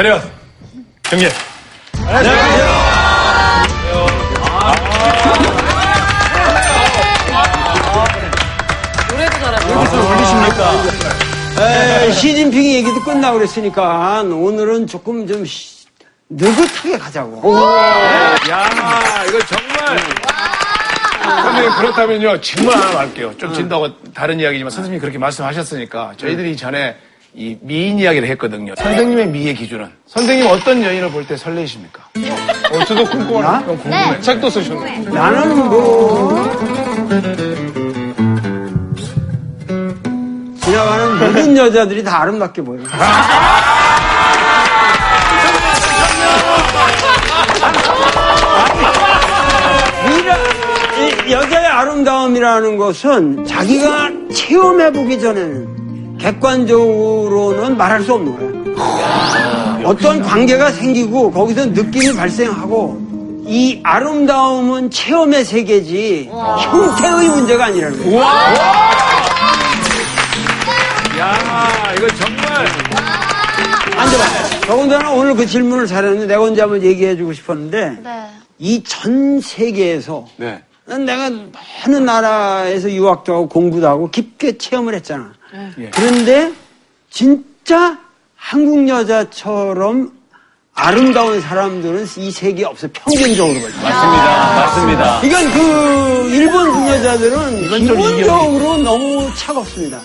차렷. 경례. 노래도 잘하고. 에, 시진핑 얘기도 끝나고 그랬으니까 오늘은 조금 좀 시- 느긋하게 가자고. 야, 이거 정말. 선생님, 그렇다면요, 질문 하나 할게요. 좀 진다고 다른 이야기지만 선생님이 그렇게 말씀하셨으니까 저희들이 전에 이 미인 이야기를 했거든요. 선생님의 미의 기준은 선생님 어떤 여인을 볼 때 설레이십니까? 어, 저도 궁금하네. 그럼 궁금해. 책도 쓰셨네. 나는 뭐 지나가는 모든 여자들이 다 아름답게 보여. 미라- 이 여자의 아름다움이라는 것은 자기가 체험해보기 전에는 객관적으로는 말할 수 없는 거야. 어떤 관계가 생기고 거기서 느낌이 발생하고 이 아름다움은 체험의 세계지 형태의 문제가 아니라는 거야. 야, 이거 정말. 앉아봐. 더군다나 오늘 그 질문을 잘했는데 내가 언제 한번 얘기해주고 싶었는데 네. 이 전 세계에서 네. 난 내가 많은 나라에서 유학도 하고 공부도 하고 깊게 체험을 했잖아. 예. 그런데 진짜 한국 여자처럼 아름다운 사람들은 이 세계에 없어. 평균적으로 볼 때. 맞습니다. 맞습니다. 이건 그 일본 여자들은 기본적으로 너무 차갑습니다.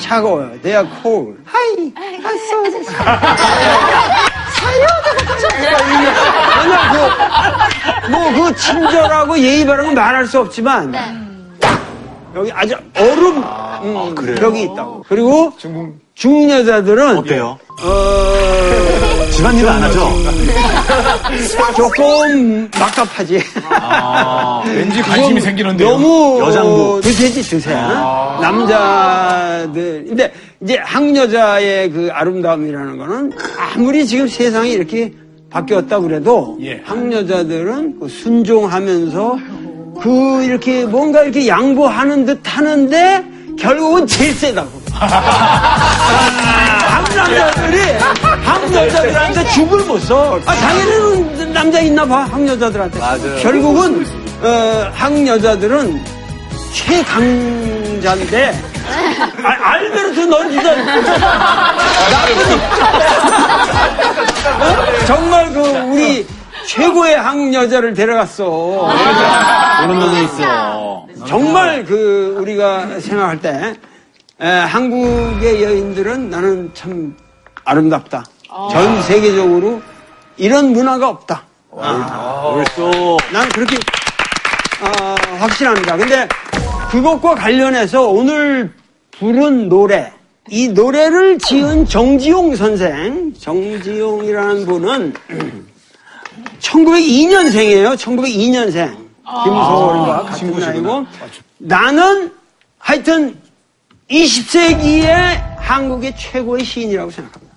차가워요. They are cold. 하이. 사요. 뭐그 친절하고 예의 바르고 말할 수 없지만 여기 아주 얼음 음, 벽이 있다고. 그리고 중국 여자들은 어때요? 어, 집안일은 안 하죠? 조금 막갑하지. 왠지 관심이 생기는데요. 너무 여장부. 드세지 드세. 남자들. 근데 이제 한국 여자의 그 아름다움이라는 거는 아무리 지금 세상이 이렇게 바뀌었다 그래도 예. 한국 여자들은 그 순종하면서 그 이렇게 뭔가 이렇게 양보하는 듯 하는데 결국은 제일 세다고. 한국 남자들이 한국 여자들한테 죽을 못 써. 아, 당연히는 남자 있나 봐, 한국 여자들한테. 맞아요. 결국은, 어, 한국 여자들은 최강자인데, 아, 알베르트 넌 진짜. 나쁜- 정말 그, 우리 최고의 한국 여자를 데려갔어. 그런 면이 있어. 정말 그 우리가 생각할 때 에, 한국의 여인들은 나는 참 아름답다. 전 세계적으로 이런 문화가 없다. 벌써. 나는 그렇게 어, 확신합니다. 근데 그것과 관련해서 오늘 부른 노래 이 노래를 지은 정지용 선생 정지용이라는 분은 1902년생이에요. 1902년생 김소월과 같은 나이고 나는 하여튼 20세기의 한국의 최고의 시인이라고 생각합니다.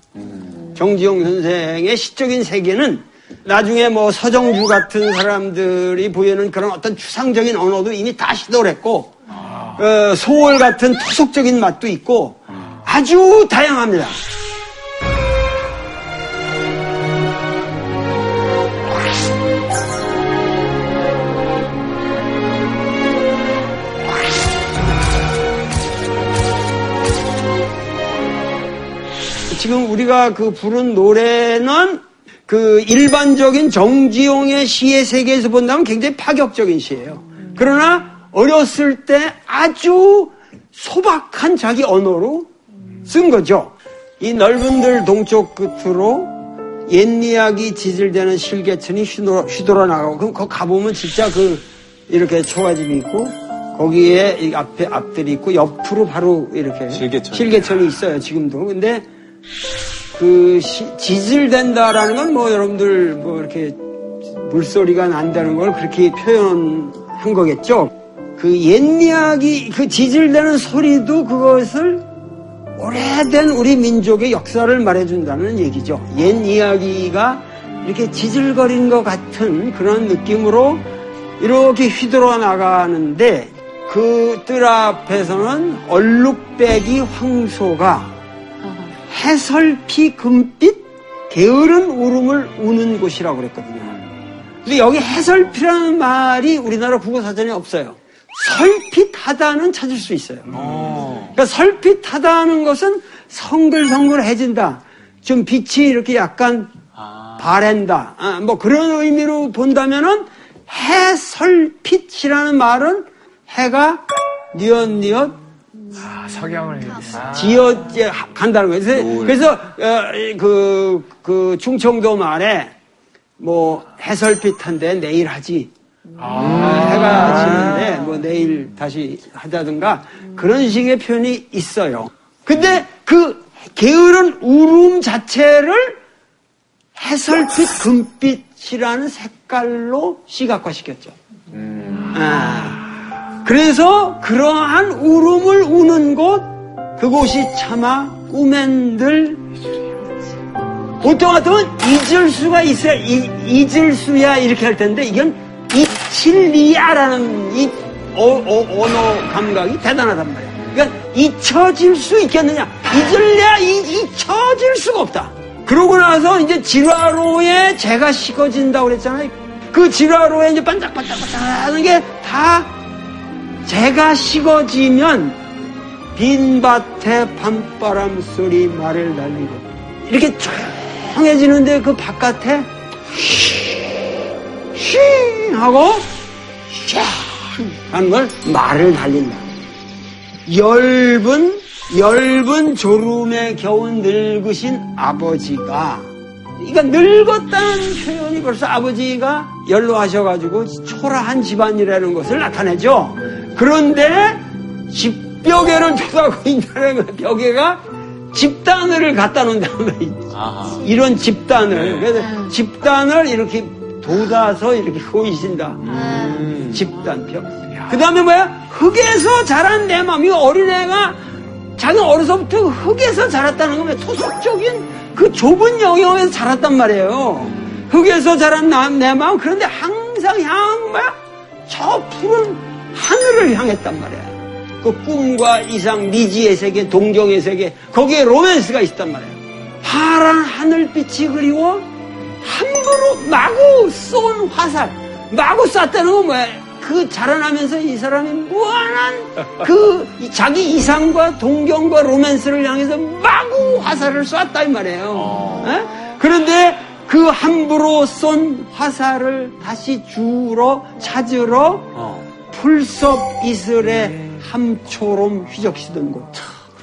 정지용 선생의 시적인 세계는 나중에 뭐 서정주 같은 사람들이 보이는 그런 어떤 추상적인 언어도 이미 다 시도를 했고 어, 소월 같은 토속적인 맛도 있고 아주 다양합니다. 지금 우리가 그 부른 노래는 그 일반적인 정지용의 시의 세계에서 본다면 굉장히 파격적인 시예요. 그러나 어렸을 때 아주 소박한 자기 언어로 쓴 거죠. 이 넓은들 동쪽 끝으로 옛 이야기 지질되는 실개천이 휘돌아, 휘돌아 나가고 그럼 거기 가보면 진짜 그 이렇게 초가집이 있고 거기에 이 앞에 앞들이 있고 옆으로 바로 이렇게 실개천이. 실개천이 있어요 지금도. 근데 그 시- 지질된다라는 건 뭐 여러분들 뭐 이렇게 물소리가 난다는 걸 그렇게 표현한 거겠죠. 그 옛 이야기 그 지질되는 소리도 그것을 오래된 우리 민족의 역사를 말해준다는 얘기죠. 옛 이야기가 이렇게 지질거리는 것 같은 그런 느낌으로 이렇게 휘돌아 나가는데 그 뜰 앞에서는 얼룩배기 황소가 해설 피 금빛 게으른 울음을 우는 곳이라고 그랬거든요. 근데 여기 해설피라는 말이 우리나라 국어사전에 없어요. 설핏하다는 찾을 수 있어요. 그러니까 설핏하다는 것은 성글성글해진다. 좀 빛이 이렇게 약간 바랜다. 아, 뭐 그런 의미로 본다면은 해설핏이라는 말은 해가 뉘엿뉘엿 아, 석양을 지어 이제 간다는 거예요. 그래서, 그래서 어, 그, 그 충청도 말에 뭐 해설빛한데 내일 하지. 아, 해가 지는데 뭐 내일 다시 하자든가 그런 식의 표현이 있어요. 근데 그 게으른 울음 자체를 해설빛 금빛이라는 색깔로 시각화시켰죠. 아, 그래서 그러한 울음을 우는 곳 그곳이 차마 꿈엔들 보통 같으면 잊을 수가 있어야 이- 잊을 수야 이렇게 할 텐데 이건 잊힐리야라는 이 어, 어, 언어 감각이 대단하단 말이야. 그러니까 잊혀질 수 있겠느냐? 잊을래야 잊, 잊혀질 수가 없다. 그러고 나서 이제 진화로에 재가 식어진다고 그랬잖아요. 그 진화로에 이제 반짝반짝반짝 하는 게 다 재가 식어지면 빈밭에 밤바람 소리 말을 날리고 이렇게 조용해지는데 그 바깥에 쉬 하고 샤 하는 걸 말을 달린다. 엷은 엷은 졸음에 겨우 늙으신 아버지가 그러니까 늙었다는 표현이 벌써 아버지가 연로하셔가지고 초라한 집안이라는 것을 나타내죠. 그런데 집벽에를 쳐다고 있다는 거 벽에가 집단을 갖다 놓는다는 아하. 이런 집단을 그래서 집단을 이렇게 돋아서 이렇게 보이신다. 집단표. 그 다음에 뭐야? 흙에서 자란 내 마음. 이 어린애가 자기 어려서부터 흙에서 자랐다는 거면 토속적인 그 좁은 영역에서 자랐단 말이에요. 흙에서 자란 나- 내 마음. 그런데 항상 향, 뭐야? 저 푸른 하늘을 향했단 말이야. 그 꿈과 이상, 미지의 세계, 동경의 세계, 거기에 로맨스가 있단 말이에요. 파란 하늘빛이 그리고 함부로 마구 쏜 화살, 마구 쐈다는 건 뭐야? 그 자라나면서 이 사람이 무한한 그 이- 자기 이상과 동경과 로맨스를 향해서 마구 화살을 쐈다 이 말이에요. 에? 그런데 그 함부로 쏜 화살을 다시 주러 찾으러 어. 풀섭 이슬에 함초롬 휘적시던 곳.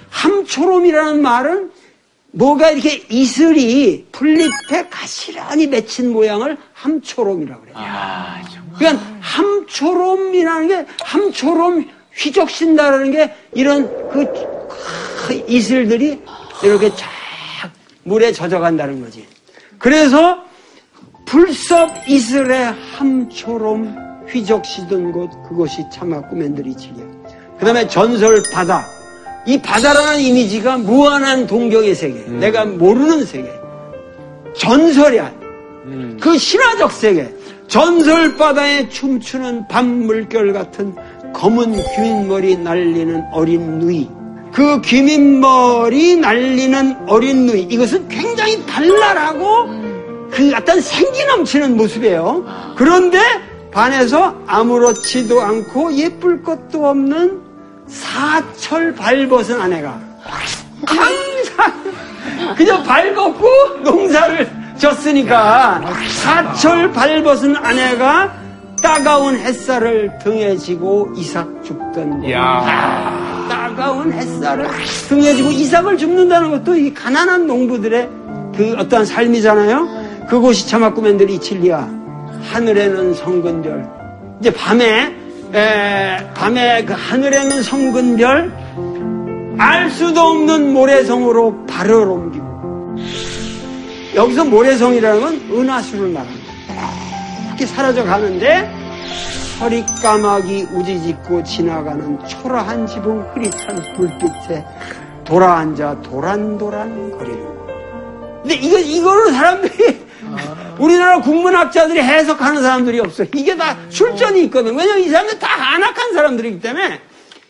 함초롬이라는 말은 뭐가 이렇게 이슬이 풀잎에 가시란히 맺힌 모양을 함초롬이라고 그래요. 아, 그러니까 함초롬이라는 게 함초롬 휘적신다라는 게 이런 그, 그 이슬들이 이렇게 쫙 물에 젖어간다는 거지. 그래서 불섭 이슬에 함초롬 휘적시던 곳 그것이 차마 꿈엔들이 지려. 그 다음에 전설 바다. 이 바다라는 이미지가 무한한 동경의 세계. 내가 모르는 세계. 전설이야. 그 신화적 세계. 전설 바다에 춤추는 밤물결 같은 검은 귀민머리 날리는 어린 누이. 그 귀민머리 날리는 어린 누이. 이것은 굉장히 발랄하고 그 어떤 생기 넘치는 모습이에요. 그런데 반해서 아무렇지도 않고 예쁠 것도 없는 사철 발벗은 아내가 항상 그냥 발 걷고 농사를 졌으니까 사철 발벗은 아내가 따가운 햇살을 등에 지고 이삭 곳. 야 따가운 햇살을 등에 지고 이삭을 줍는다는 것도 이 가난한 농부들의 그 어떠한 삶이잖아요. 그곳이 차마 꿈엔들이 이칠리야. 하늘에는 성근별. 이제 밤에 에, 밤에 그 하늘에는 성근별 알 수도 없는 모래성으로 발을 옮기고 여기서 모래성이라는 건 은하수를 말합니다. 이렇게 사라져 가는데 서리까마귀 우지짓고 지나가는 초라한 지붕 흐릿한 불빛에 돌아앉아 도란도란 거리는 거. 근데 이거 이거를 사람들이 우리나라 국문학자들이 해석하는 사람들이 없어. 이게 다 출전이 있거든. 왜냐면 이 사람들 다 안악한 사람들이기 때문에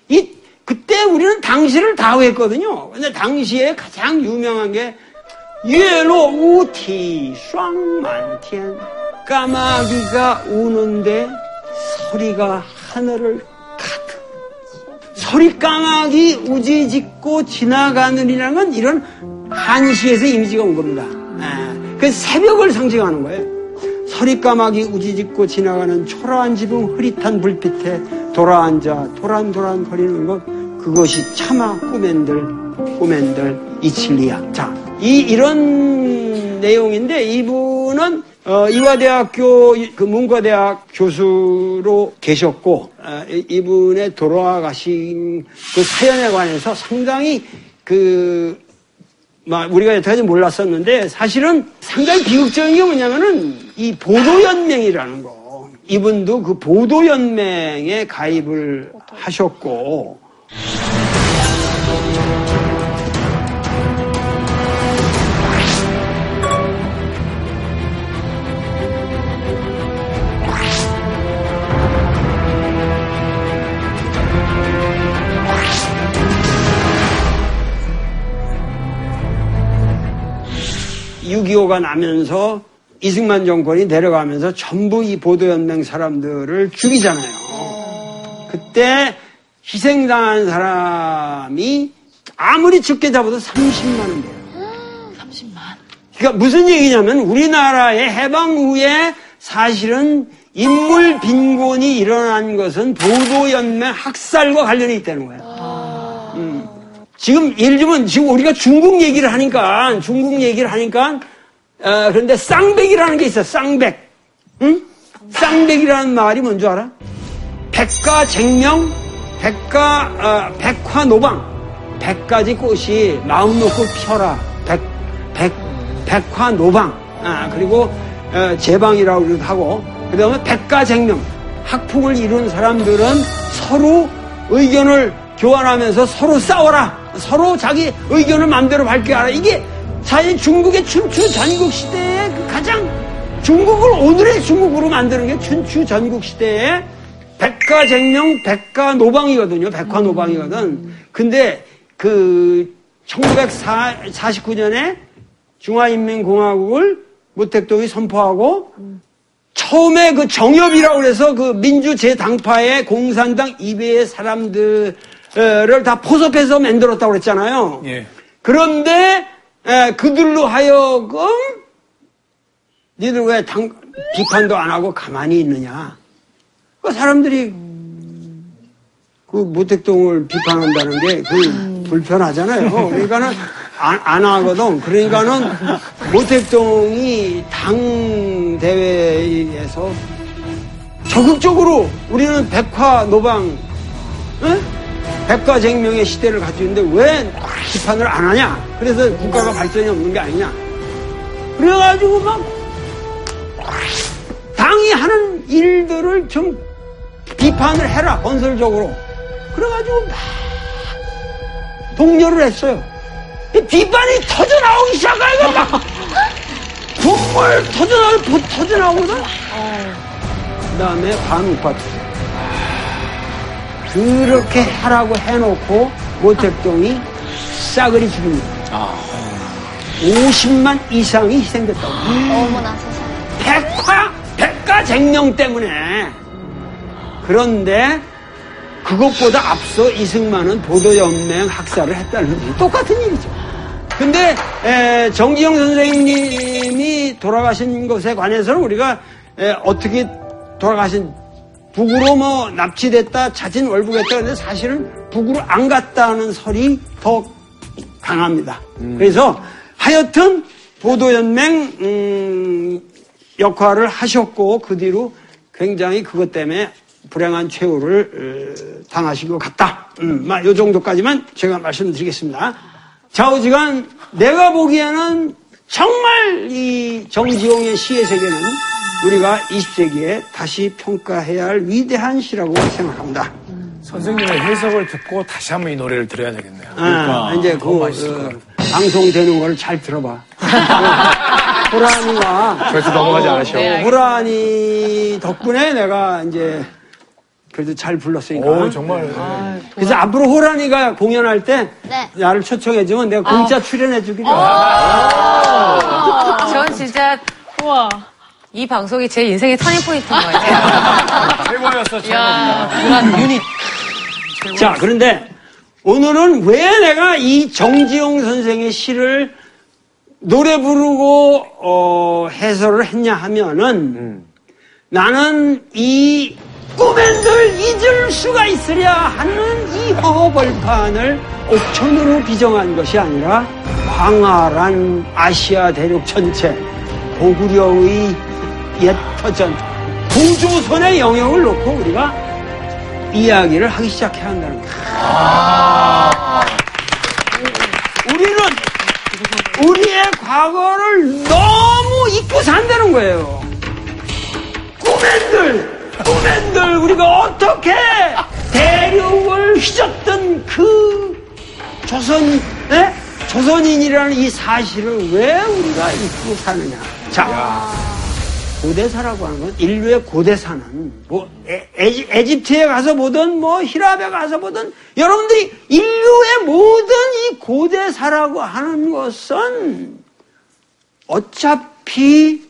이 그때 우리는 당시를 다 했거든요. 근데 당시에 가장 유명한 게 예로 우티 쌍만텐 까마귀가 우는데 소리가 하늘을 가득 소리 까마귀 우지짓고 지나가느리라는 건 이런 한시에서 이미지가 온 겁니다. 네. 예, 그 새벽을 상징하는 거예요. 소리 까마귀 우지짓고 지나가는 초라한 지붕 흐릿한 불빛에 돌아앉아 도란도란 거리는 것 그것이 차마 꿈엔들 꿈엔들 이칠리야. 자, 이 이런 내용인데 이분은 어, 이화대학교 그 문과대학 교수로 계셨고 어, 이- 이분의 돌아가신 그 사연에 관해서 상당히 그 막 우리가 여태까지 몰랐었는데 사실은 상당히 비극적인 게 뭐냐면은 이 보도연맹이라는 거. 이분도 그 보도연맹에 가입을 하셨고 (6.25가) 나면서 이승만 정권이 내려가면서 전부 이 보도연맹 사람들을 죽이잖아요. 그때 희생당한 사람이 아무리 적게 잡아도 30만 원 돼요. 30만. 그러니까 무슨 얘기냐면 우리나라의 해방 후에 사실은 인물 빈곤이 일어난 것은 보도연맹 학살과 관련이 있다는 거예요. 음. 지금 예를 들면 지금 우리가 중국 얘기를 하니까 중국 얘기를 하니까 어, 그런데 쌍백이라는 게 있어. 쌍백. 응? 쌍백이라는 말이 뭔 줄 알아? 백가쟁명, 백가 어, 백화노방. 백가지 꽃이 마음 놓고 펴라. 백, 백, 백화노방. 아, 그리고 어, 제방이라고 하고 그 다음에 백가쟁명. 학풍을 이룬 사람들은 서로 의견을 교환하면서 서로 싸워라. 서로 자기 의견을 마음대로 밝혀라. 이게 사실 중국의 춘추 전국 시대에 그 가장 중국을 오늘의 중국으로 만드는 게 춘추 전국 시대에 백가쟁명, 백가노방이거든요. 백화노방이거든. 근데 그 1949년에 중화인민공화국을 모택동이 선포하고 처음에 그 정엽이라고 해서 그 민주재당파의 공산당 이배의 사람들 을다 포섭해서 만들었다고 그랬잖아요. 예. 그런데 에, 그들로 하여금 니들 왜 당, 비판도 안 하고 가만히 있느냐? 그 사람들이 그 모택동을 비판한다는 게 그 불편하잖아요. 그러니까는 안, 안 하거든. 그러니까는 모택동이 당 대회에서 적극적으로 우리는 백화 노방, 응? 백과쟁명의 시대를 가지고 있는데 왜 비판을 안 하냐? 그래서 국가가 발전이 없는 게 아니냐? 그래가지고 막 당이 하는 일들을 좀 비판을 해라 건설적으로. 그래가지고 막 독려를 했어요. 이 비판이 터져 나오기 시작하니까 막 국물 터져 나오고 터져 나오거든. 그 다음에 반우파 투세. 그렇게 하라고 해놓고 모택동이 싸그리 죽입니다. 50만 이상이 희생됐다고. 어머나 세상에. 백화, 백가쟁명 때문에. 그런데 그것보다 앞서 이승만은 보도연맹 학살을 했다는 게 똑같은 일이죠. 근데 에, 정지영 선생님이 돌아가신 것에 관해서는 우리가 에, 어떻게 돌아가신 북으로 뭐 납치됐다 자진 월북했다 근데 사실은 북으로 안 갔다는 설이 더 강합니다. 그래서 하여튼 보도연맹 음, 역할을 하셨고 그 뒤로 굉장히 그것 때문에 불행한 최후를 어, 당하신 것 같다. 음, 요 정도까지만 제가 말씀드리겠습니다. 좌우지간 내가 보기에는 정말 이 정지용의 시의 세계는 우리가 20세기에 다시 평가해야 할 위대한 시라고 생각합니다. 선생님의 해석을 듣고 다시 한번 이 노래를 들어야 되겠네요. 아, 이제 그 맛있을 것 어, 같아요. 방송되는 걸 잘 들어봐. 그 호란이가 절대 넘어가지 않으셔. 어, 호란이 덕분에 내가 이제 그래도 잘 불렀으니까. 오, 정말. 그래서 앞으로 호란이가 공연할 때 네. 나를 초청해주면 내가 공짜 출연해주기로. 전 진짜 우와. 이 방송이 제 인생의 터닝 포인트인 것 같아요. 최고였어, 최고. 야, 그런 유닛. 자, 그런데 오늘은 왜 내가 이 정지용 선생의 시를 노래 부르고 어, 해설을 했냐 하면은 나는 이 꿈엔들 잊을 수가 있으랴 하는 이 허벌판을 옥천으로 비정한 것이 아니라 광활한 아시아 대륙 전체 고구려의 옛 터전 구조선의 영역을 놓고 우리가 이야기를 하기 시작해야 한다는 거예요. 우리는 우리의 과거를 너무 잊고 산다는 거예요. 꿈엔들, 꿈엔들, 우리가 어떻게 대륙을 휘젓던 그 조선, 에? 조선인이라는 이 사실을 왜 우리가 잊고 사느냐. 자, 고대사라고 하는 건 인류의 고대사는 뭐 에, 에지, 에집트에 가서 보든 뭐 히랍에 가서 보든 여러분들이 인류의 모든 이 고대사라고 하는 것은 어차피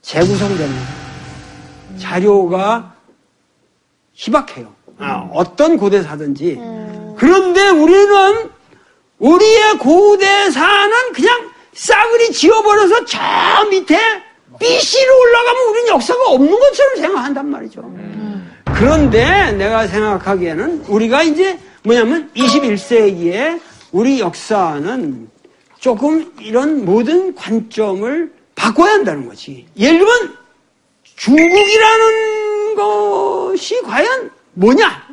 재구성되는 자료가 희박해요. 아, 어떤 고대사든지. 그런데 우리는 우리의 고대사는 그냥 싸그리 지워버려서 저 밑에 BC로 올라가면 우리는 역사가 없는 것처럼 생각한단 말이죠. 그런데 내가 생각하기에는 우리가 이제 뭐냐면 21세기에 우리 역사는 조금 이런 모든 관점을 바꿔야 한다는 거지. 예를 들면 중국이라는 것이 과연 뭐냐?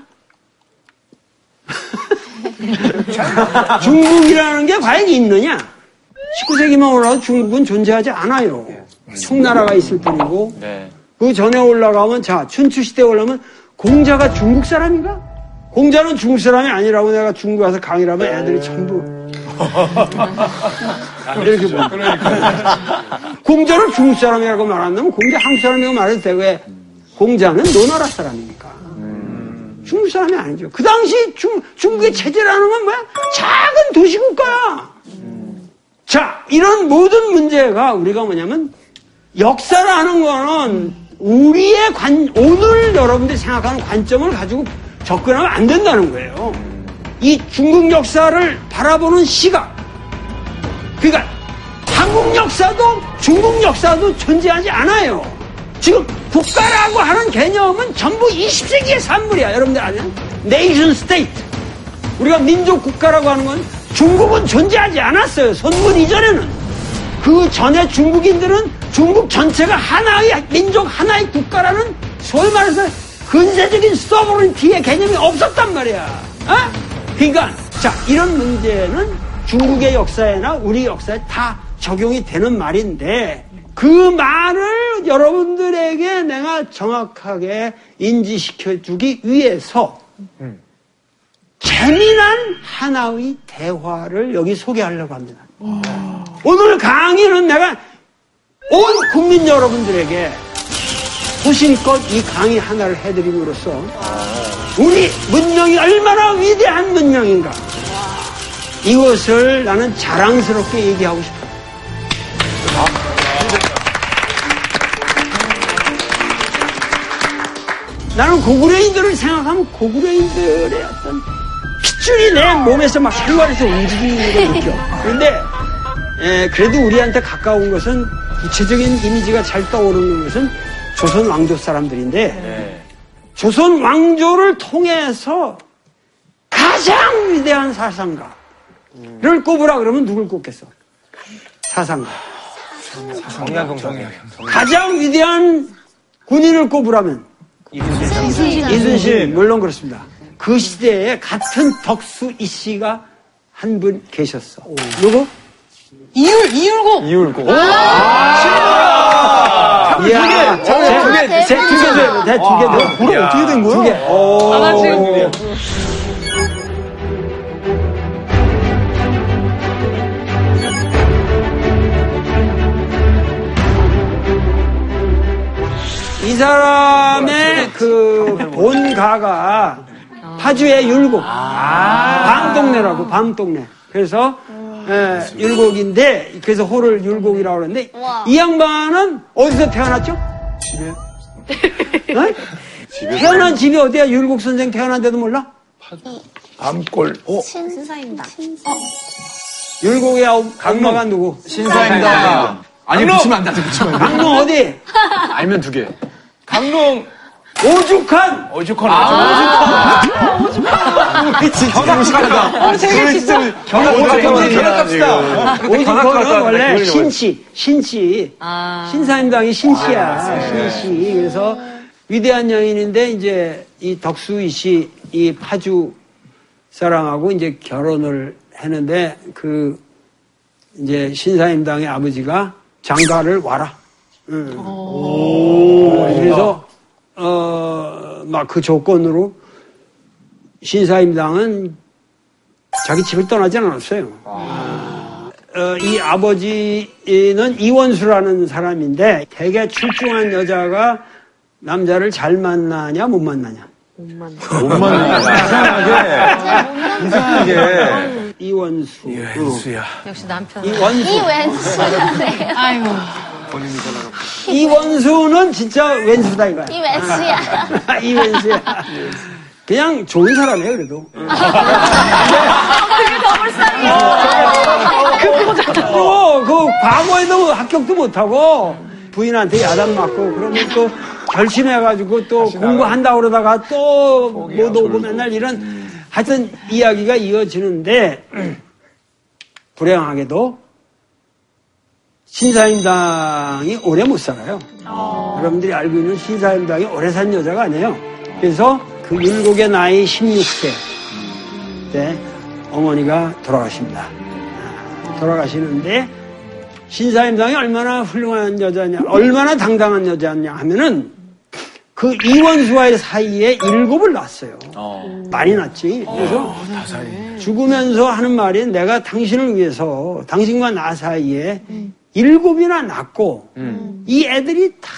중국이라는 게 과연 있느냐? 19세기만 올라도 중국은 존재하지 않아요. 총나라가 있을 뿐이고 네. 그 전에 올라가면 자 춘추 시대 에 올라면 공자가 중국 사람인가? 공자는 중국 사람이 아니라고 내가 중국 가서 강의를 하면 애들이 전부 이렇게 보 공자는 중국 사람이라고 말한다면 공자 한국 사람이라고 말해도 되고 왜 공자는 노나라 사람이니까 중국 사람이 아니죠. 그 당시 중, 중국의 체제라는 건 뭐야? 작은 도시국가야. 자, 이런 모든 문제가 우리가 뭐냐면 역사라는 거는 우리의 관, 오늘 여러분들이 생각하는 관점을 가지고 접근하면 안 된다는 거예요. 이 중국 역사를 바라보는 시각. 그러니까 한국 역사도 중국 역사도 존재하지 않아요. 지금 국가라고 하는 개념은 전부 20세기의 산물이야. 여러분들 아는 nation state. 우리가 민족 국가라고 하는 건 중국은 존재하지 않았어요. 손문 이전에는. 그 전에 중국인들은 중국 전체가 하나의 민족, 하나의 국가라는 소위 말해서 근세적인 sovereignty의 개념이 없었단 말이야. 어? 그러니까 자 이런 문제는 중국의 역사에나 우리 역사에 다 적용이 되는 말인데 그 말을 여러분들에게 내가 정확하게 인지시켜 주기 위해서 재미난 하나의 대화를 여기 소개하려고 합니다. 오늘 강의는 내가 온 국민 여러분들에게 소신껏 이 강의 하나를 해드림으로써 우리 문명이 얼마나 위대한 문명인가 이것을 나는 자랑스럽게 얘기하고 싶어요. 나는 고구려인들을 생각하면 고구려인들의 어떤 핏줄이 내 몸에서 막 생활에서 움직이는 걸 느껴. 그런데 에, 그래도 우리한테 가까운 것은 구체적인 이미지가 잘 떠오르는 것은 조선 왕조 사람들인데 네. 조선 왕조를 통해서 가장 위대한 사상가를 꼽으라 그러면 누굴 꼽겠어? 사상가. 정약용. 가장 위대한 군인을 꼽으라면 이순신 물론 그렇습니다. 그 시대에 같은 덕수 이씨가 한 분 계셨어. 누구? 이율, 이율곡! 이야, 두 개, 세 개. 두개 돼, 네, 두개 돼. 그럼 어떻게 된두 개. 오. 아, 나 지금. 이 사람의 그그 본가가 파주의 율곡. 밤동네라고, 밤동네. 그래서, 예, 율곡인데, 그래서 호를 율곡이라고 그러는데, 우와. 이 양반은 어디서 태어났죠? 집에. 어? 태어난 집이 어디야? 율곡 선생 태어난 데도 몰라? 밤골. 어? 신사임당. 율곡의 악마가 누구? 신사임당. 아니, 붙이면 안 돼, 붙이면 안 돼. 강릉 어디? 알면 두 개. 강릉 오죽한 어죽헌 아죠. 견학하다. 되게 진짜 견학합시다. 오죽헌은 원래 신씨, 신씨. 아. 신사임당이 신씨야, 신씨. 그래서 위대한 여인인데 이제 이 덕수이 씨, 이 파주 사람하고 이제 결혼을 했는데 그 이제 신사임당의 아버지가 장가를 와라. 응. 그래서 어 막 그 조건으로 신사임당은 자기 집을 떠나지 않았어요. 어, 이 아버지는 이원수라는 사람인데 되게 출중한 여자가 남자를 잘 만나냐 못 만나냐. 이상하게. 이원수. 예, 역시 남편. 이원수. 이웬수야. 아이고. 이 원수는 진짜 왼수다 이거야. 이웬수야. 이원수야. 그냥 좋은 사람이에요 그래도. 그, 그 과거에도 합격도 못하고 부인한테 야단 맞고 그러면 또 결심해가지고 또 공부한다 그러다가 또 못 오고 맨날 이런 하여튼 이야기가 이어지는데 불행하게도 신사임당이 오래 못 살아요. 여러분들이 알고 있는 신사임당이 오래 산 여자가 아니에요. 그래서 그 율곡의 나이 16세 때 어머니가 돌아가십니다. 아, 돌아가시는데 신사임당이 얼마나 훌륭한 여자냐, 얼마나 당당한 여자냐 하면은 그 이원수와의 사이에 일곱을 낳았어요. 많이 낳지. 그래서 죽으면서 하는 말이 내가 당신을 위해서 당신과 나 사이에 일곱이나 낳고 이 애들이 다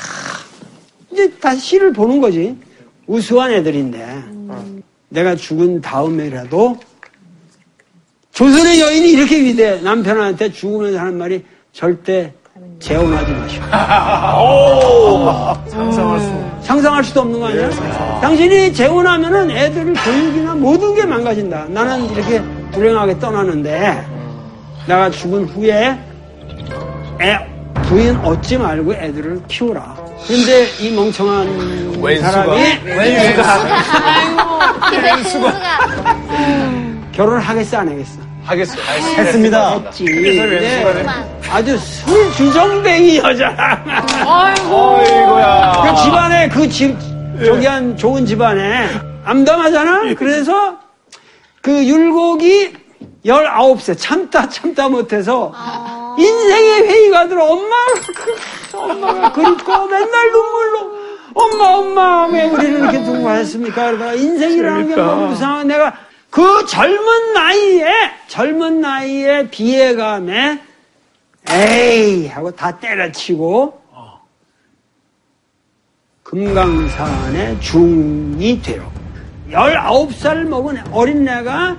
이제 다 시를 보는 거지. 우수한 애들인데 내가 죽은 다음에라도 조선의 여인이 이렇게 위대해. 남편한테 죽으면서 하는 말이 절대 재혼하지 마시오. 상상할 수. 상상할 수도 없는 거 아니야? 당신이 재혼하면은 애들을 교육이나 모든 게 망가진다. 나는 이렇게 불행하게 떠나는데 내가 죽은 후에 애 부인 얻지 말고 애들을 키우라. 근데 이 멍청한 왼수가. 사람이 이웬수가. 결혼하겠어 안 하겠어? 하겠어. 했습니다. 했지. 근데 아주 술주정뱅이 여자랑 어이구야. 그 집안에 그 집, 저기 한 좋은 집안에 암담하잖아? 그래서 그 율곡이 19세 참다 참다 못해서 인생의 회의가 들어 엄마가, 그- 엄마가 그립고 맨날 눈물로 엄마 엄마 왜 우리를 이렇게 두고 했습니까? 그러다가 인생이라는 게 재밌다. 너무 무상한 내가 그 젊은 나이에 젊은 나이에 비애감에 에이 하고 다 때려치고 금강산의 중이 되어 19살 먹은 어린애가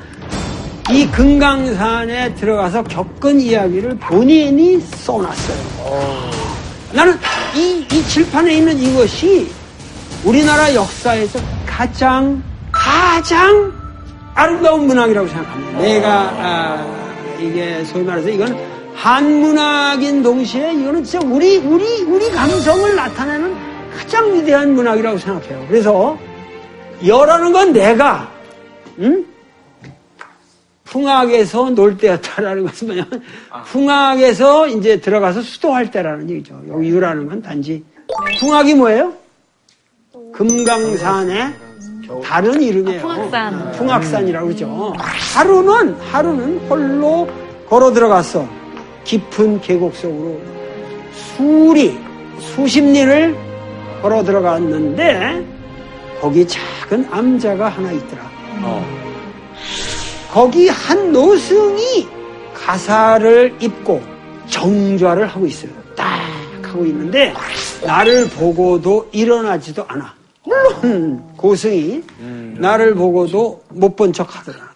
이 금강산에 들어가서 겪은 이야기를 본인이 써놨어요. 나는 이, 이 칠판에 있는 이것이 우리나라 역사에서 가장, 가장 아름다운 문학이라고 생각합니다. 내가, 아, 이게 소위 말해서 이건 한문학인 동시에 이거는 진짜 우리, 우리, 우리 감성을 나타내는 가장 위대한 문학이라고 생각해요. 그래서 여라는 건 내가, 응? 풍악에서 놀 때였다라는 것은 뭐냐면, 풍악에서 이제 들어가서 수도할 때라는 얘기죠. 여기 유라는 건 단지. 풍악이 뭐예요? 금강산의 다른 이름이에요. 풍악산. 풍악산이라고 그러죠. 하루는, 하루는 홀로 걸어 들어갔어. 깊은 계곡 속으로 수리, 수십 리를 걸어 들어갔는데, 거기 작은 암자가 하나 있더라. 거기 한 노승이 가사를 입고 정좌를 하고 있어요. 딱 하고 있는데 나를 보고도 일어나지도 않아. 늘 물론 고승이 나를 보고도 못 본 척 하더라.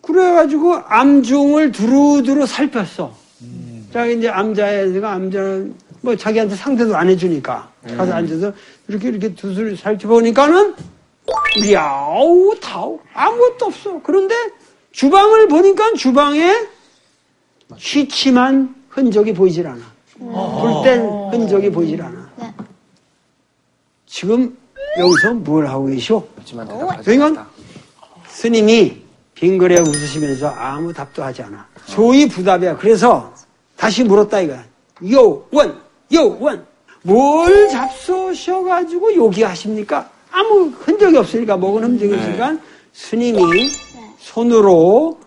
그래가지고 암중을 두루두루 살폈어. 자, 이제 암자애가 암자는 뭐 자기한테 상대도 안 해주니까 가서 앉아서 이렇게 이렇게 두루두루 살펴보니까는 야우 타우 아무것도 없어. 그런데 주방을 보니까 주방에 취침한 흔적이 보이질 않아. 불땐 흔적이 보이질 않아. 네. 지금 여기서 뭘 하고 계시오? 그러니까 스님이 빙그레 웃으시면서 아무 답도 하지 않아. 소위 부답이야. 그래서 다시 물었다 이거야. 요원, 요원. 뭘 잡수셔가지고 요기하십니까? 아무 흔적이 없으니까, 먹은 흔적이 없으니까 스님이 손으로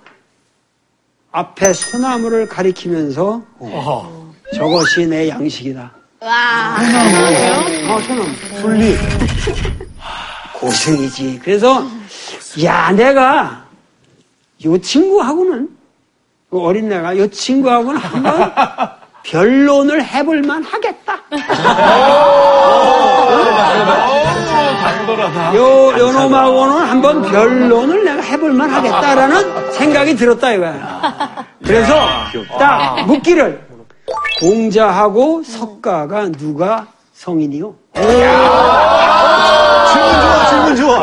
앞에 소나무를 가리키면서 저것이 내 양식이다. 와. 어, 소나무. 분리. 고생이지. 그래서, 야, 내가, 요 친구하고는, 그 어린애가 요 친구하고는 한번 변론을 해볼만 하겠다. 요, 요 놈하고는 한번 변론을 내가 해볼만 하겠다라는 생각이 들었다 이거야. 그래서 딱 묻기를 공자하고 석가가 누가 성인이요? 질문 좋아.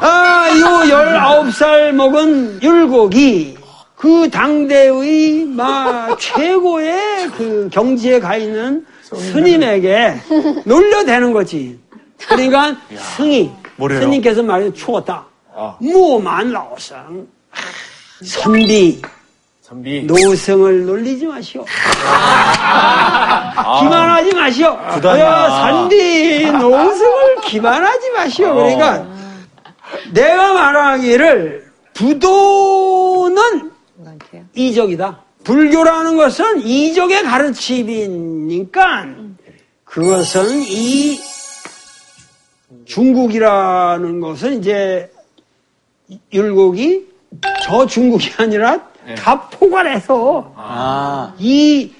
아, 요 19살 먹은 율곡이 그 당대의 막 최고의 그 경지에 가 있는 스님에게 놀려대는 거지. 그러니까 승이 뭐래요? 스님께서 말해 추었다. 무만 라오성 선비 선비. 노성을 놀리지 마시오. 기만하지 마시오. 부담이야. 야, 산디 노성을 기만하지 마시오. 그러니까 내가 말하기를 부도는 이적이다. 불교라는 것은 이적의 가르침이니까 그것은 이 중국이라는 것은 이제 율곡이 저 중국이 아니라 다 포괄해서 아. 이.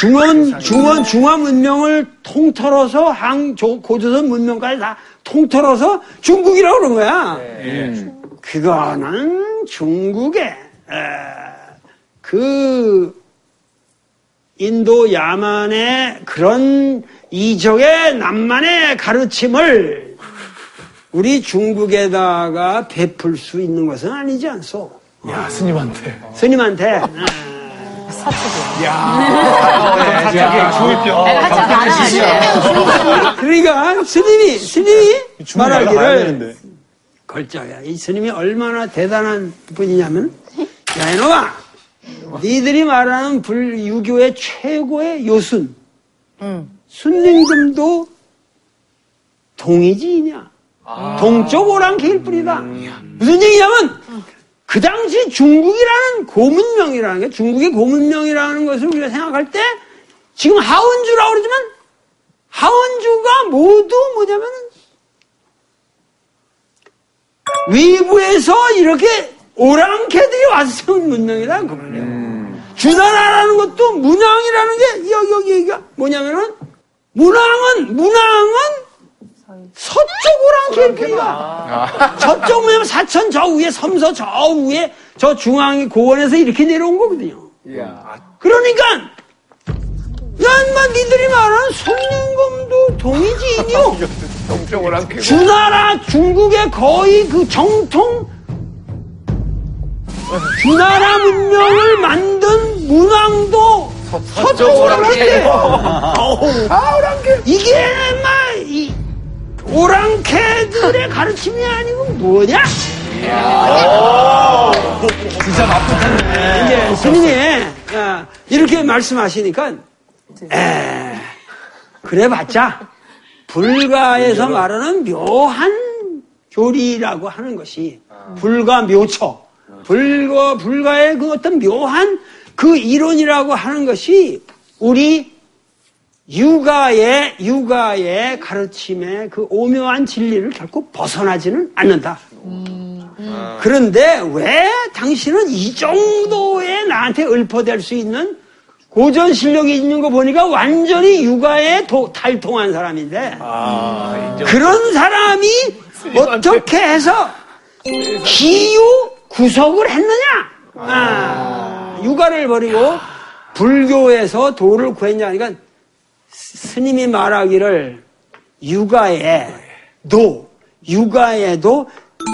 중원, 중원, 중화 문명을 통틀어서 항, 조- 고조선 문명까지 다 통틀어서 중국이라고 그런 거야. 그거는 중국의, 에, 그, 인도 야만의 그런 이적의 남만의 가르침을 우리 중국에다가 베풀 수 있는 것은 아니지 않소. 야, 스님한테. 스님한테. 에, 그러니까 스님이 스님이 말하기를 걸자야. 이 스님이 얼마나 대단한 분이냐면 야 이놈아! 니들이 말하는 불유교의 최고의 요순 순림금도 동이지이냐 동쪽 오랑캐일 뿐이다. 무슨 얘기냐면 그 당시 중국이라는 고문명이라는 게 중국의 고문명이라는 것을 우리가 생각할 때 지금 하원주라고 그러지만 하원주가 모두 뭐냐면 외부에서 이렇게 오랑캐들이 와서 세운 문명이라는 그 말이에요. 주나라라는 것도 문왕이라는 게 여기 여기 여기가 뭐냐면은 문왕은 문왕은 서쪽 오랑캐일 뿐이다. 저쪽 모양 사천 저 위에 섬서 저 위에 저 중앙의 고원에서 이렇게 내려온 거거든요. 그러니까 난막 니들이 말하는 손님검도 동이지인이요. 동쪽을 안 캐고. 주나라 중국의 거의 그 정통 주나라 문명을 만든 문왕도 서쪽 오랑캐. 아 오랑캐. 이게 막 이 오랑캐들의 가르침이 아니고 뭐냐? 진짜 나쁘네. 이제 스님이 아, 이렇게 말씀하시니까 에 그래봤자 불가에서 말하는 묘한 교리라고 하는 것이 불가 묘처 불가 불가의 그 어떤 묘한 그 이론이라고 하는 것이 우리 육아의 육아의 가르침의 그 오묘한 진리를 결코 벗어나지는 않는다. 그런데 왜 당신은 이 정도의 나한테 읊어댈 수 있는 고전 실력이 있는 거 보니까 완전히 육아에 도- 탈통한 사람인데 아. 그런 사람이 어떻게 해서 기유 구속을 했느냐? 아, 육아를 버리고 불교에서 도를 구했냐? 그러니까 스님이 말하기를 육아에 도 육아에도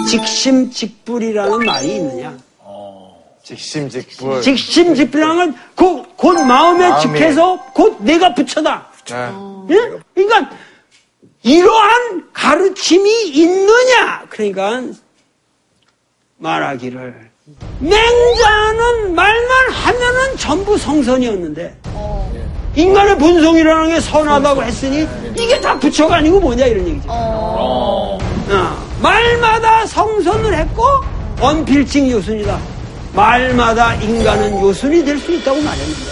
직심직불이라는 말이 있느냐? 직심직불. 직심직불이라는 건 곧, 곧 마음에 마음에. 직해서 곧 내가 붙여다. 네. 예? 그러니까 이러한 가르침이 있느냐? 그러니까 말하기를 맹자는 말만 하면은 전부 성선이었는데 인간의 본성이라는 게 선하다고 했으니 이게 다 부처가 아니고 뭐냐 이런 얘기죠. 어, 말마다 성선을 했고 언필칭 요순이다. 말마다 인간은 요순이 될 수 있다고 말했는데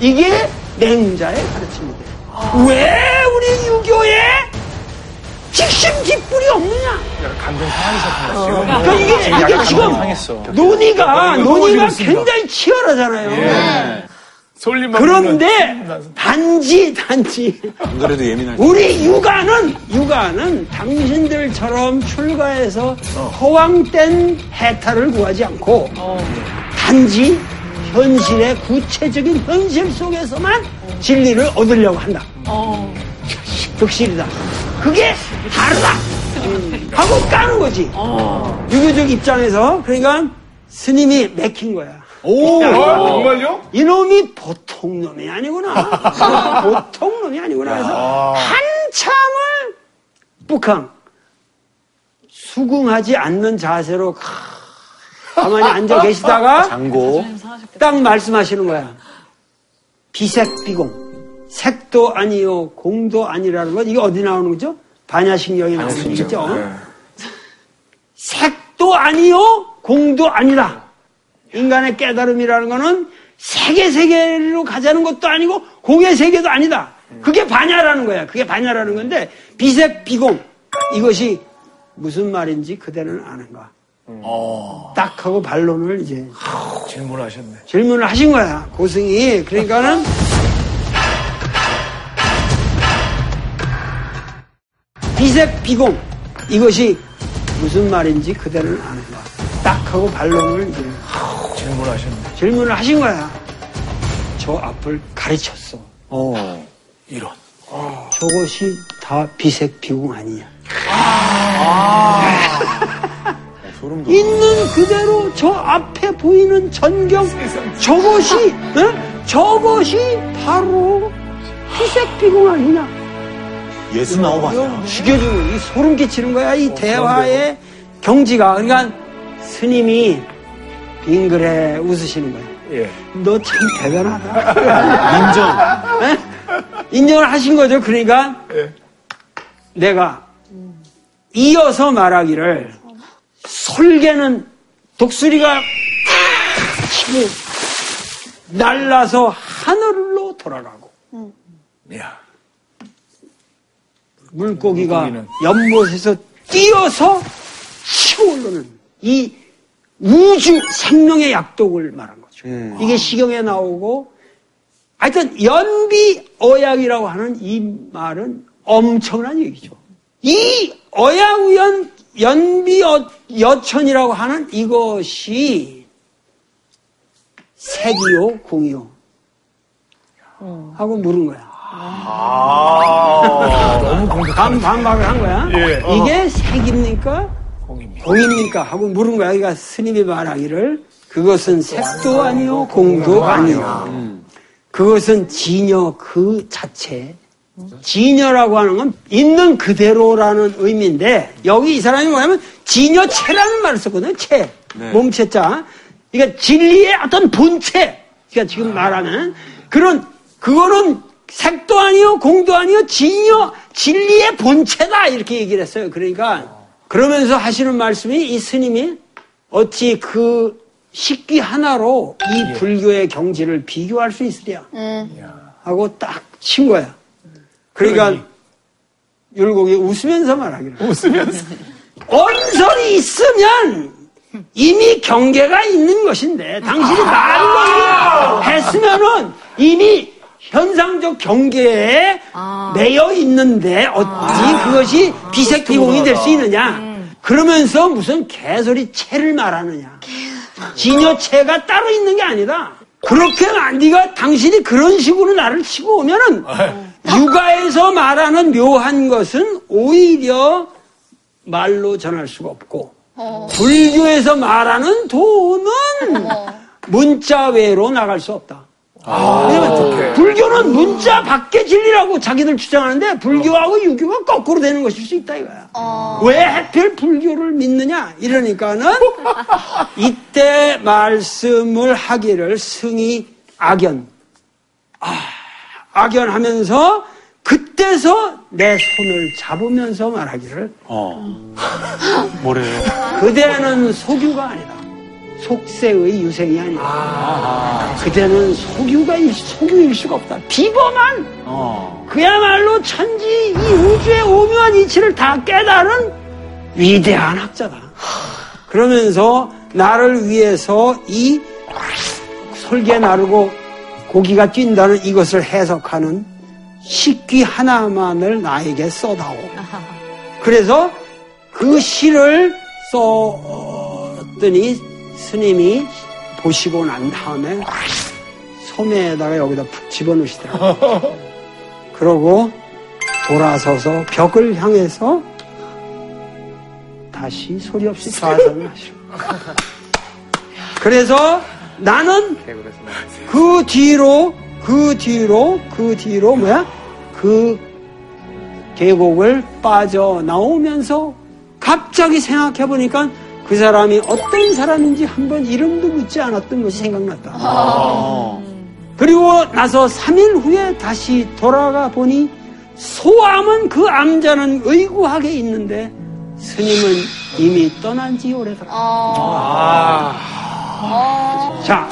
이게 맹자의 가르침인데 왜 우리 유교에 직심 직불이 없느냐? 감정 상하셨구나. 지금. 그러니까 이게, 이게 지금. 논의가, 논의가. 굉장히 치열하잖아요. 솔잎만 그런데 단지, 단지. 안 그래도 예민할 우리 육아는, 육아는 당신들처럼 출가해서 허황된 해탈을 구하지 않고 단지 현실의 구체적인 현실 속에서만 진리를 얻으려고 한다. 득실이다. 그게 다르다. 하고 까는 거지. 유교적 입장에서 그러니까 스님이 맥힌 거야. 오! 아, 정말요? 이놈이 보통 놈이 아니구나. 보통 놈이 아니구나. 그래서 한참을 북한 수긍하지 않는 자세로 가만히 앉아 계시다가 장고. 딱 말씀하시는 거야. 비색비공. 색도 아니요, 공도 아니라는 건 이게 어디 나오는 거죠? 반야신경에 나오는 얘기죠. 네. 색도 아니요, 공도 아니다. 인간의 깨달음이라는 거는 세계 세계로 가자는 것도 아니고 공의 세계도 아니다. 그게 반야라는 거야. 그게 반야라는 건데 비색 비공 이것이 무슨 말인지 그대는 아는가. 딱 하고 반론을 이제 질문하셨네. 질문을 하신 거야. 고승이. 그러니까는 비색 비공 이것이 무슨 말인지 그대는 아는가. 딱 하고 반론을 이제 질문하셨네. 질문을 하신 거야. 저 앞을 가르쳤어. 어. 이런. 저것이 다 비색 비공 아니냐. 소름 돋아. 있는 그대로 저 앞에 보이는 전경 저것이 어? 저것이 바로 비색 비공 아니냐. 예수 나오 아니야. 죽여주는 이 소름 끼치는 거야 이 대화의 경지가 그러니까 스님이 빙그레 웃으시는 거야. 예. 너 참 대단하다. 인정. 에? 인정을 하신 거죠. 그러니까 예. 내가 이어서 말하기를 솔개는 독수리가 치고 날라서 하늘로 돌아가고 야. 물고기가? 연못에서 뛰어서 치고 오르는 이 우주 생명의 약독을 말한 거죠. 음. 이게 시경에 나오고 하여튼 연비 어약이라고 하는 이 말은 엄청난 얘기죠. 이 어야우연 연비여천이라고 하는 이것이 색이요 공이요 하고 물은 거야. 너무 공격. 반, 반박을 한 거야. 예. 이게 색입니까? 공입니까? 하고 물은 거야. 그러니까 스님이 말하기를 그것은 색도 아니요, 공도 아니요. 그것은 진여 그 자체. 진여라고 하는 건 있는 그대로라는 의미인데 여기 이 사람이 뭐냐면 진여체라는 말을 썼거든요. 체. 네. 몸체자. 그러니까 진리의 어떤 본체. 그러니까 지금 말하는 그런 그거는 색도 아니요, 공도 아니요, 진여 진리의 본체다 이렇게 얘기를 했어요. 그러니까 그러면서 하시는 말씀이 이 스님이 어찌 그 식기 하나로 이 불교의 경지를 비교할 수 있으랴 하고 딱 친 거야. 그러니까 율곡이 웃으면서 말하기를. 웃으면서. 언설이 있으면 이미 경계가 있는 것인데 당신이 말로 했으면은 이미 현상적 경계에 매여 있는데 어찌 그것이 비색기공이 될 수 있느냐? 그러면서 무슨 개소리 채를 말하느냐? 진여체가 따로 있는 게 아니다. 그렇게 안- 네가 당신이 그런 식으로 나를 치고 오면은 육아에서 말하는 묘한 것은 오히려 말로 전할 수가 없고 불교에서 말하는 도는 문자 외로 나갈 수 없다. 왜냐면 불교는 문자 밖의 진리라고 자기들 주장하는데 불교하고 유교가 거꾸로 되는 것일 수 있다 이거야. 왜 하필 불교를 믿느냐? 이러니까는 이때 말씀을 하기를 승이 악연. 아, 악연하면서 그때서 내 손을 잡으면서 말하기를 어. 뭐래. 그대는 소규가 아니다. 속세의 유생이 아니다. 그대는 소규가 일, 소규일 수가 없다. 비범한 어. 그야말로 천지 이 우주의 오묘한 이치를 다 깨달은 위대한 학자다. 그러면서 나를 위해서 이 솔개 나르고 고기가 뛴다는 이것을 해석하는 식귀 하나만을 나에게 써다오. 그래서 그 시를 썼더니 스님이 보시고 난 다음에 소매에다가 여기다 푹 집어넣으시더라고요. 그러고 돌아서서 벽을 향해서 다시 소리 없이 좌선을 하시고. 그래서 나는 그 뒤로, 그 뒤로, 그 뒤로 뭐야? 그 계곡을 빠져나오면서 갑자기 생각해보니까 그 사람이 어떤 사람인지 한번 이름도 묻지 않았던 것이 생각났다. 어. 그리고 나서 3일 후에 다시 돌아가 보니 소암은 그 암자는 의구하게 있는데 스님은 이미 떠난 지 오래다. 자,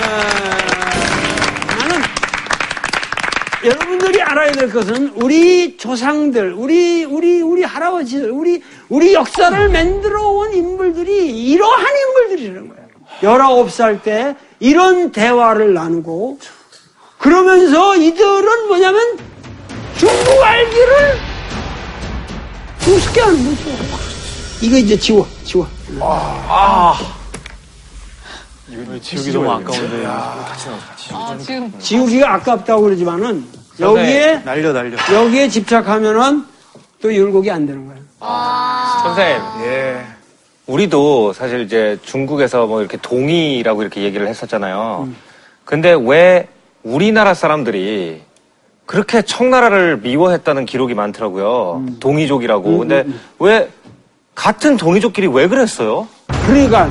에, 여러분들이 알아야 될 것은 우리 조상들, 우리 우리 우리 할아버지들, 우리 우리 역사를 만들어 온 인물들이 이러한 인물들이라는 거예요. 19살 때 이런 대화를 나누고 그러면서 이들은 뭐냐면 중국 알기를 우습게 하는 거죠. 이거 이제 지워, 지워. 이거 지우기 너무 아까운데. 지우기가 아깝다고 그러지만은 여기에 날려 날려. 여기에 집착하면은 또 율곡이 안 되는 거예요. 선생님, 예. 우리도 사실 이제 중국에서 뭐 이렇게 동이라고 이렇게 얘기를 했었잖아요. 근데 왜 우리나라 사람들이 그렇게 청나라를 미워했다는 기록이 많더라고요. 동이족이라고. 근데 왜 같은 동이족끼리 왜 그랬어요? 그러니까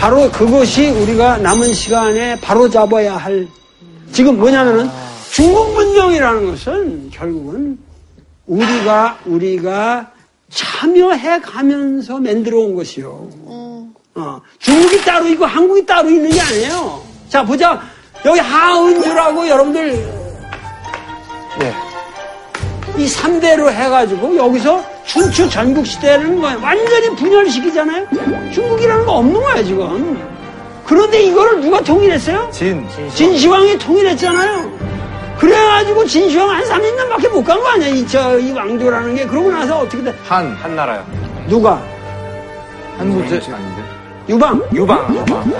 바로 그것이 우리가 남은 시간에 바로 잡아야 할 지금 뭐냐면은 중국 문명이라는 것은 결국은 우리가 우리가 참여해 가면서 만들어 온 것이요. 어, 중국이 따로 있고 한국이 따로 있는 게 아니에요. 자 보자 여기 하은주라고 여러분들 이 3대로 해가지고 여기서 춘추 전국 시대는 뭐 완전히 분열시키잖아요. 중국이라는 거 없는 거야 지금. 그런데 이거를 누가 통일했어요? 진. 진시황이 통일했잖아요. 그래가지고 진시황 한 30년밖에 못 간 거 아니야? 이, 저, 이 왕조라는 게. 그러고 나서 어떻게 돼? 한, 한 나라요. 누가? 한국제 유방. 유방.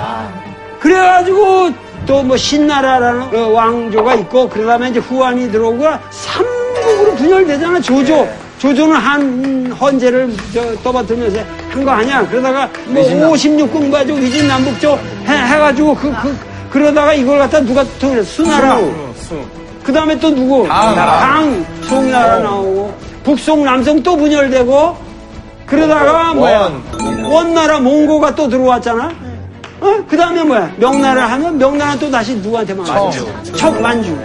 그래가지고 또 뭐 신나라라는 어, 왕조가 있고 그러다음에 이제 후한이 들어오고 삼국으로 분열되잖아. 조조. 조조는 한 헌제를 저, 떠받들면서 한 거 아니야? 그러다가 뭐 56군 가지고 위진남북조 해, 해가지고 그, 그 그러다가 이걸 갖다 누가 통일했어? 수나라 그 다음에 또 누구 당 송나라 나오고 북송 남성 또 분열되고 그러다가 뭐야 원나라 몽고가 또 들어왔잖아 어? 그 다음에 뭐야? 명나라 하면 명나라 또 다시 누구한테 망하죠 척 만주.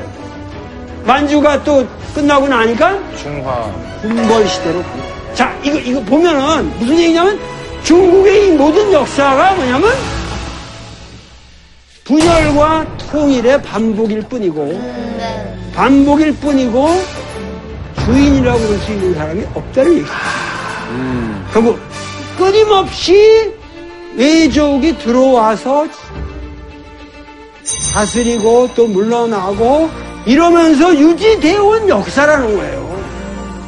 만주가 또 끝나고 나니까 중화. 군벌 시대로. 가. 자, 이거, 이거 보면은 무슨 얘기냐면 중국의 이 모든 역사가 뭐냐면 분열과 통일의 반복일 뿐이고 반복일 뿐이고 주인이라고 그럴 수 있는 사람이 없다는 얘기예요. 결국 끊임없이 외족이 들어와서 다스리고 또 물러나고 이러면서 유지되어 온 역사라는 거예요.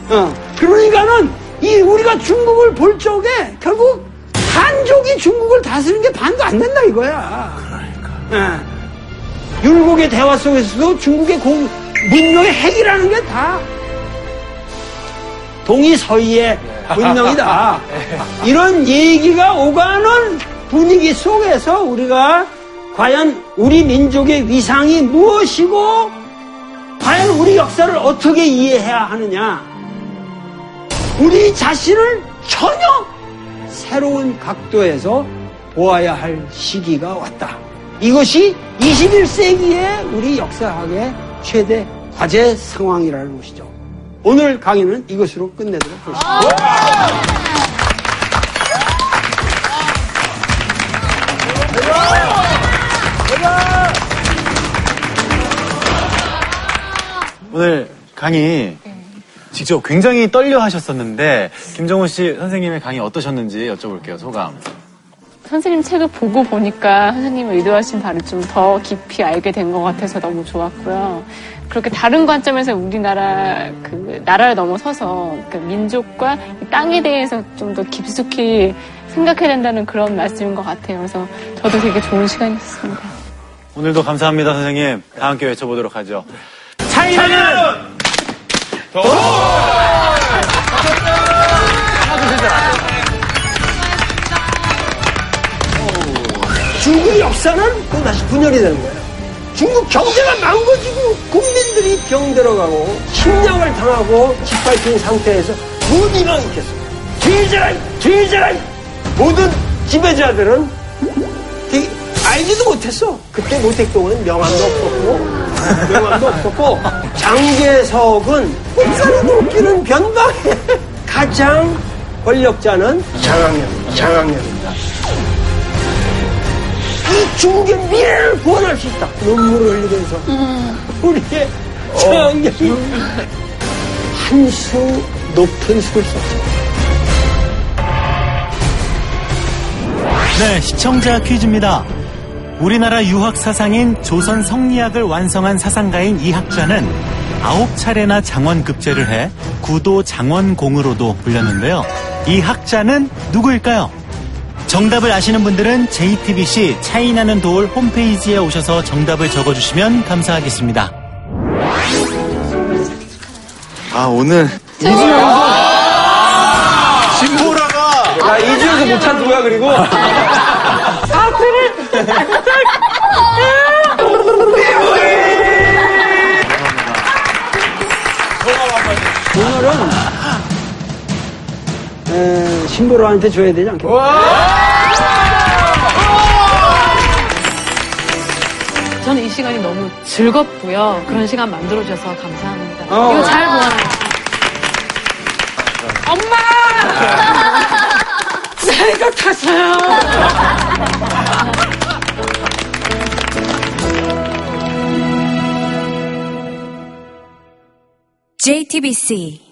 어, 그러니까는 이 우리가 중국을 볼 적에 결국 한족이 중국을 다스리는 게 반도 안 된다 이거야. 율곡의 대화 속에서도 중국의 공, 문명의 핵이라는 게 다 동의서의의 문명이다. 이런 얘기가 오가는 분위기 속에서 우리가 과연 우리 민족의 위상이 무엇이고 과연 우리 역사를 어떻게 이해해야 하느냐. 우리 자신을 전혀 새로운 각도에서 보아야 할 시기가 왔다. 이것이 21세기의 우리 역사학의 최대 과제 상황이라는 것이죠. 오늘 강의는 이것으로 끝내도록 하겠습니다. 오늘 강의 직접 굉장히 떨려 하셨었는데 김정훈 씨 선생님의 강의 어떠셨는지 여쭤볼게요. 소감. 선생님 책을 보고 보니까 선생님이 의도하신 바를 좀 더 깊이 알게 된 것 같아서 너무 좋았고요. 그렇게 다른 관점에서 우리나라 그 나라를 넘어서서 그 민족과 이 땅에 대해서 좀 더 깊숙이 생각해야 된다는 그런 말씀인 것 같아요. 그래서 저도 되게 좋은 시간이었습니다. 오늘도 감사합니다, 선생님. 다 함께 외쳐보도록 하죠. 차이나는 중국 역사는 또 다시 분열이 되는 거예요. 중국 경제가 망가지고 국민들이 병들어가고 침략을 당하고 짓밟힌 상태에서 무디가 있겠어요. 죄자라, 죄자라 모든 지배자들은 알지도 못했어. 그때 모택동은 명함도 없었고 명함도 없었고 장개석은 목사님도 웃기는 변방의 가장 권력자는 장학년, 장학년입니다. 이 중국의 미래를 구원할 수 있다. 눈물을 흘리면서 우리의 장학년이 한수 높은 수를 썼습니다. 네, 시청자 퀴즈입니다. 우리나라 유학 사상인 조선 성리학을 완성한 사상가인 이 학자는 아홉 차례나 장원 급제를 해 구도 장원공으로도 불렸는데요. 이 학자는 누구일까요? 정답을 아시는 분들은 JTBC 차이나는 도울 홈페이지에 오셔서 정답을 적어주시면 감사하겠습니다. 아, 오늘. 진보라가 야, 이주에서 못 찾는 거야, 그리고. 오늘은, 에, 신보로한테 줘야 되지 않겠나? 저는 이 시간이 너무 즐겁고요. 그런 시간 만들어주셔서 감사합니다. 어. 이거 잘 보아요. 엄마! 제가 탔어요. JTBC